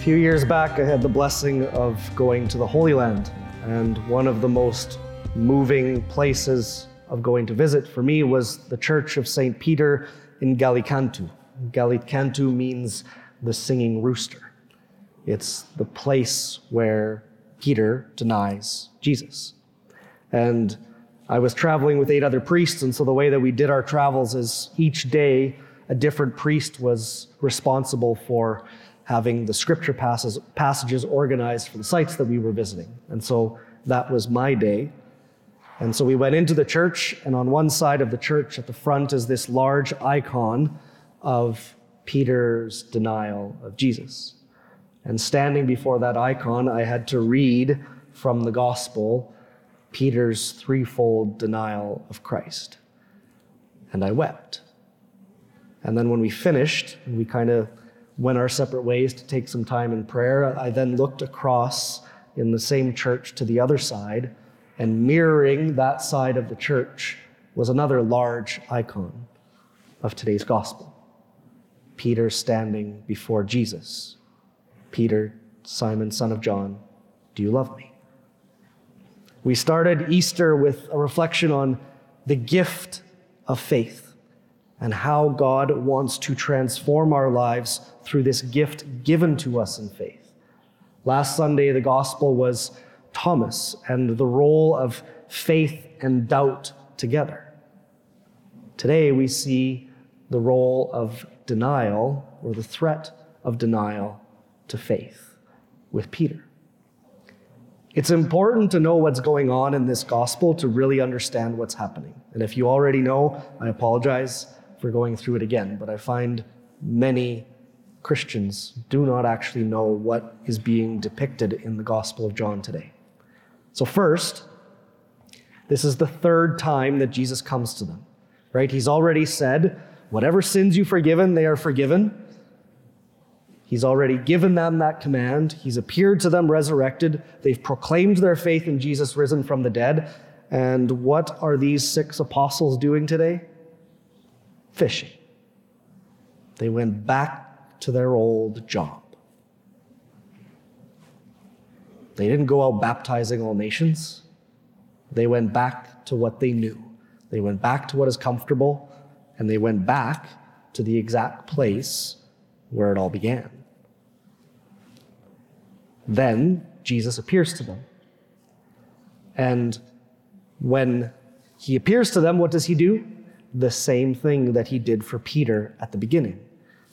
A few years back, I had the blessing of going to the Holy Land, and one of the most moving places of going to visit for me was the Church of St. Peter in Gallicantu. Gallicantu means the singing rooster. It's the place where Peter denies Jesus. And I was traveling with eight other priests, and so the way that we did our travels is each day a different priest was responsible for having the scripture passages, passages organized for the sites that we were visiting. And so that was my day. And so we went into the church, and on one side of the church at the front is this large icon of Peter's denial of Jesus. And standing before that icon, I had to read from the gospel Peter's threefold denial of Christ. And I wept. And then when we finished, we kind of went our separate ways to take some time in prayer. I then looked across in the same church to the other side, and mirroring that side of the church was another large icon of today's gospel Peter standing before Jesus. Peter, Simon, son of John, do you love me? We started Easter with a reflection on the gift of faith and how God wants to transform our lives through this gift given to us in faith. Last Sunday, the gospel was Thomas and the role of faith and doubt together. Today, we see the role of denial or the threat of denial to faith with Peter. It's important to know what's going on in this gospel to really understand what's happening. And if you already know, I apologize for going through it again, but I find many Christians do not actually know what is being depicted in the Gospel of John today. So, first, this is the third time that Jesus comes to them, right? He's already said, Whatever sins you've forgiven, they are forgiven. He's already given them that command. He's appeared to them resurrected. They've proclaimed their faith in Jesus risen from the dead. And what are these six apostles doing today? Fishing. They went back to their old job. They didn't go out baptizing all nations. They went back to what they knew. They went back to what is comfortable, and they went back to the exact place where it all began. Then Jesus appears to them. And when he appears to them, what does he do? The same thing that he did for Peter at the beginning.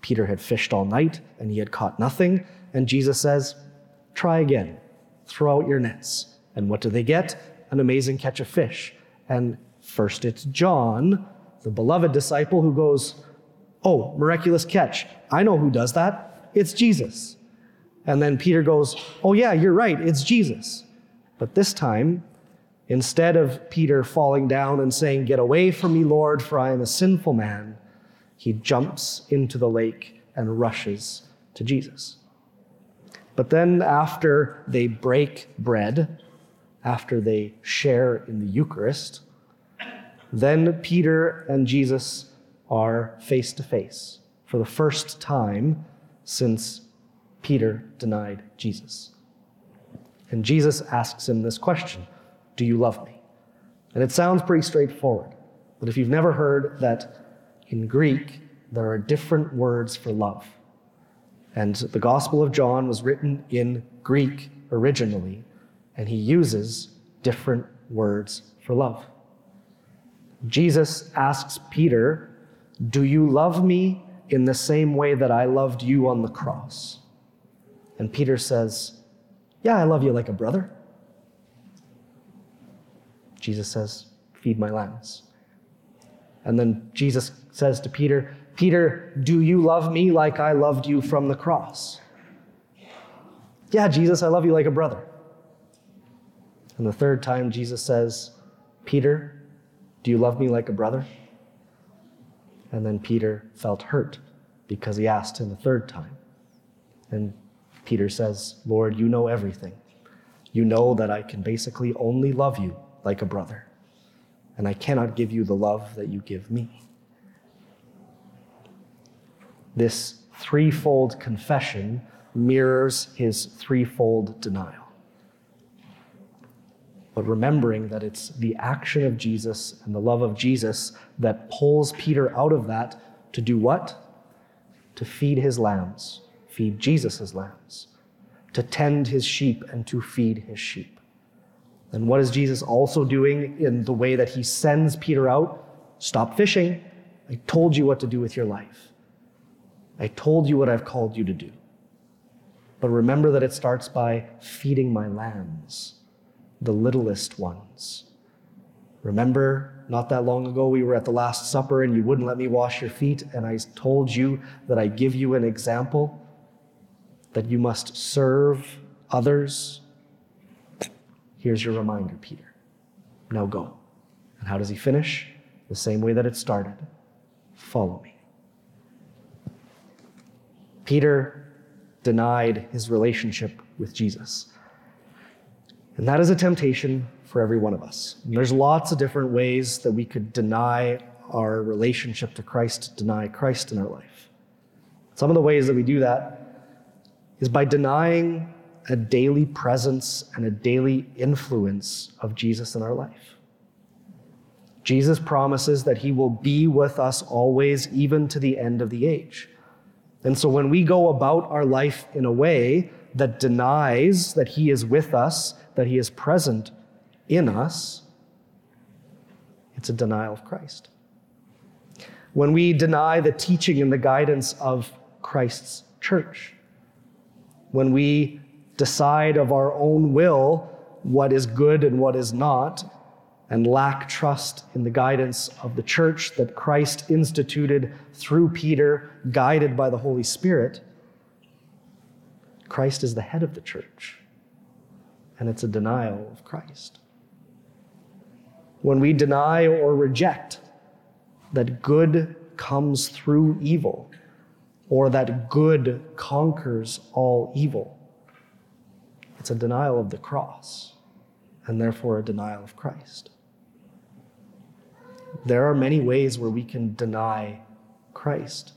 Peter had fished all night and he had caught nothing. And Jesus says, Try again, throw out your nets. And what do they get? An amazing catch of fish. And first it's John, the beloved disciple, who goes, Oh, miraculous catch. I know who does that. It's Jesus. And then Peter goes, Oh, yeah, you're right. It's Jesus. But this time, Instead of Peter falling down and saying, Get away from me, Lord, for I am a sinful man, he jumps into the lake and rushes to Jesus. But then, after they break bread, after they share in the Eucharist, then Peter and Jesus are face to face for the first time since Peter denied Jesus. And Jesus asks him this question do you love me? And it sounds pretty straightforward. But if you've never heard that in Greek, there are different words for love. And the Gospel of John was written in Greek originally, and he uses different words for love. Jesus asks Peter, Do you love me in the same way that I loved you on the cross? And Peter says, Yeah, I love you like a brother. Jesus says, Feed my lambs. And then Jesus says to Peter, Peter, do you love me like I loved you from the cross? Yeah, Jesus, I love you like a brother. And the third time, Jesus says, Peter, do you love me like a brother? And then Peter felt hurt because he asked him a third time. And Peter says, Lord, you know everything. You know that I can basically only love you like a brother, and I cannot give you the love that you give me. This threefold confession mirrors his threefold denial. But remembering that it's the action of Jesus and the love of Jesus that pulls Peter out of that to do what? To feed his lambs, feed Jesus' lambs, to tend his sheep and to feed his sheep. And what is Jesus also doing in the way that he sends Peter out? Stop fishing. I told you what to do with your life. I told you what I've called you to do. But remember that it starts by feeding my lambs, the littlest ones. Remember, not that long ago, we were at the Last Supper and you wouldn't let me wash your feet, and I told you that I give you an example that you must serve others. Here's your reminder, Peter. Now go. And how does he finish? The same way that it started follow me. Peter denied his relationship with Jesus. And that is a temptation for every one of us. And there's lots of different ways that we could deny our relationship to Christ, deny Christ in our life. Some of the ways that we do that is by denying a daily presence and a daily influence of Jesus in our life. Jesus promises that he will be with us always, even to the end of the age. And so when we go about our life in a way that denies that He is with us, that He is present in us, it's a denial of Christ. When we deny the teaching and the guidance of Christ's church, when we decide of our own will what is good and what is not, and lack trust in the guidance of the church that Christ instituted through Peter, guided by the Holy Spirit, Christ is the head of the church, and it's a denial of Christ. When we deny or reject that good comes through evil, or that good conquers all evil, it's a denial of the cross, and therefore a denial of Christ. There are many ways where we can deny Christ.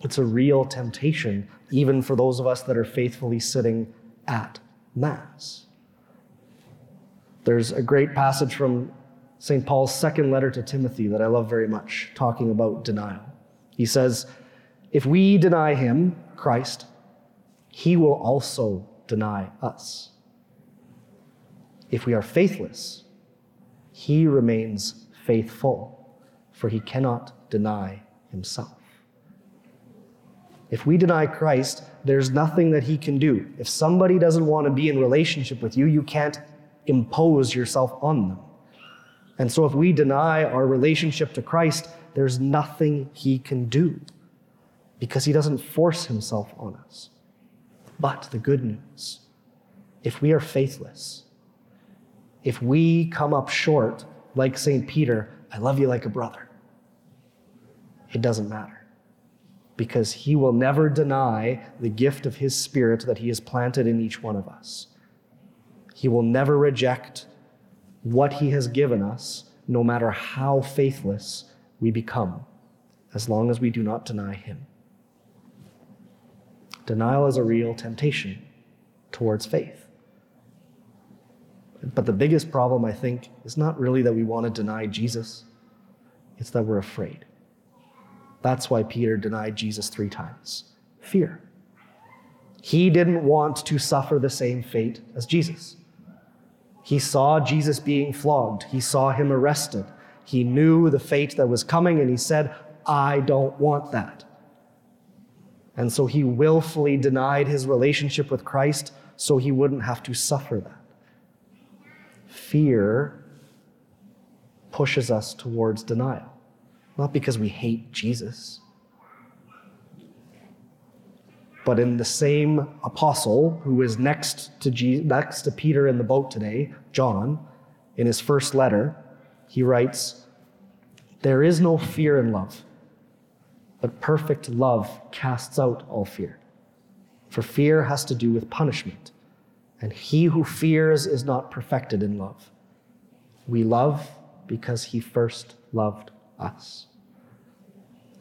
It's a real temptation, even for those of us that are faithfully sitting at Mass. There's a great passage from St. Paul's second letter to Timothy that I love very much, talking about denial. He says, If we deny him, Christ, he will also deny us. If we are faithless, he remains faithful, for he cannot deny himself. If we deny Christ, there's nothing that he can do. If somebody doesn't want to be in relationship with you, you can't impose yourself on them. And so if we deny our relationship to Christ, there's nothing he can do because he doesn't force himself on us. But the good news if we are faithless, if we come up short like St. Peter, I love you like a brother. It doesn't matter because he will never deny the gift of his spirit that he has planted in each one of us. He will never reject what he has given us, no matter how faithless we become, as long as we do not deny him. Denial is a real temptation towards faith. But the biggest problem, I think, is not really that we want to deny Jesus, it's that we're afraid. That's why Peter denied Jesus three times fear. He didn't want to suffer the same fate as Jesus. He saw Jesus being flogged, he saw him arrested. He knew the fate that was coming, and he said, I don't want that. And so he willfully denied his relationship with Christ so he wouldn't have to suffer that fear pushes us towards denial, not because we hate Jesus. But in the same apostle who is next to, Jesus, next to Peter in the boat today, John, in his first letter, he writes, There is no fear in love, but perfect love casts out all fear. For fear has to do with punishment and he who fears is not perfected in love. We love because he first loved us.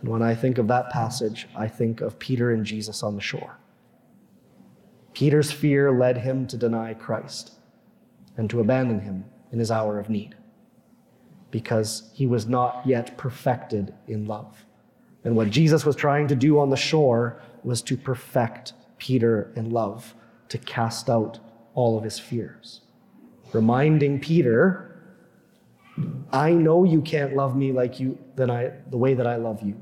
And when I think of that passage, I think of Peter and Jesus on the shore. Peter's fear led him to deny Christ and to abandon him in his hour of need because he was not yet perfected in love. And what Jesus was trying to do on the shore was to perfect Peter in love, to cast out all of his fears. Reminding Peter, I know you can't love me like you than I the way that I love you.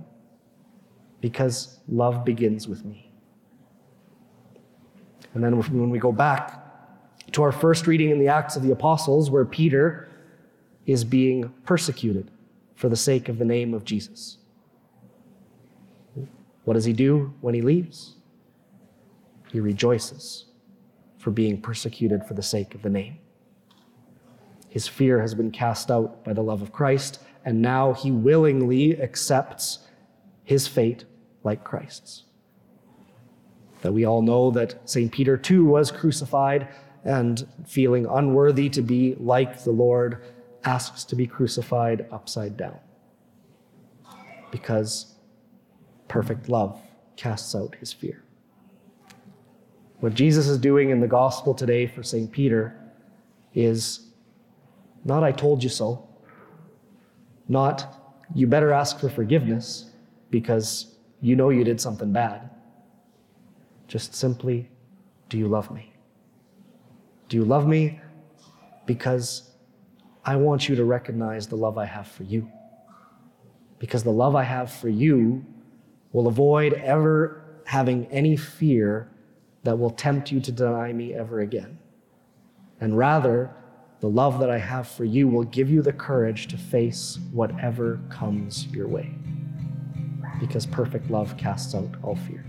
Because love begins with me. And then when we go back to our first reading in the Acts of the Apostles, where Peter is being persecuted for the sake of the name of Jesus. What does he do when he leaves? He rejoices for being persecuted for the sake of the name. His fear has been cast out by the love of Christ, and now he willingly accepts his fate like Christ's. That we all know that St. Peter too was crucified and feeling unworthy to be like the Lord, asks to be crucified upside down. Because perfect love casts out his fear. What Jesus is doing in the gospel today for St. Peter is not, I told you so, not, you better ask for forgiveness because you know you did something bad. Just simply, do you love me? Do you love me? Because I want you to recognize the love I have for you. Because the love I have for you will avoid ever having any fear that will tempt you to deny me ever again. And rather, the love that I have for you will give you the courage to face whatever comes your way. Because perfect love casts out all fear.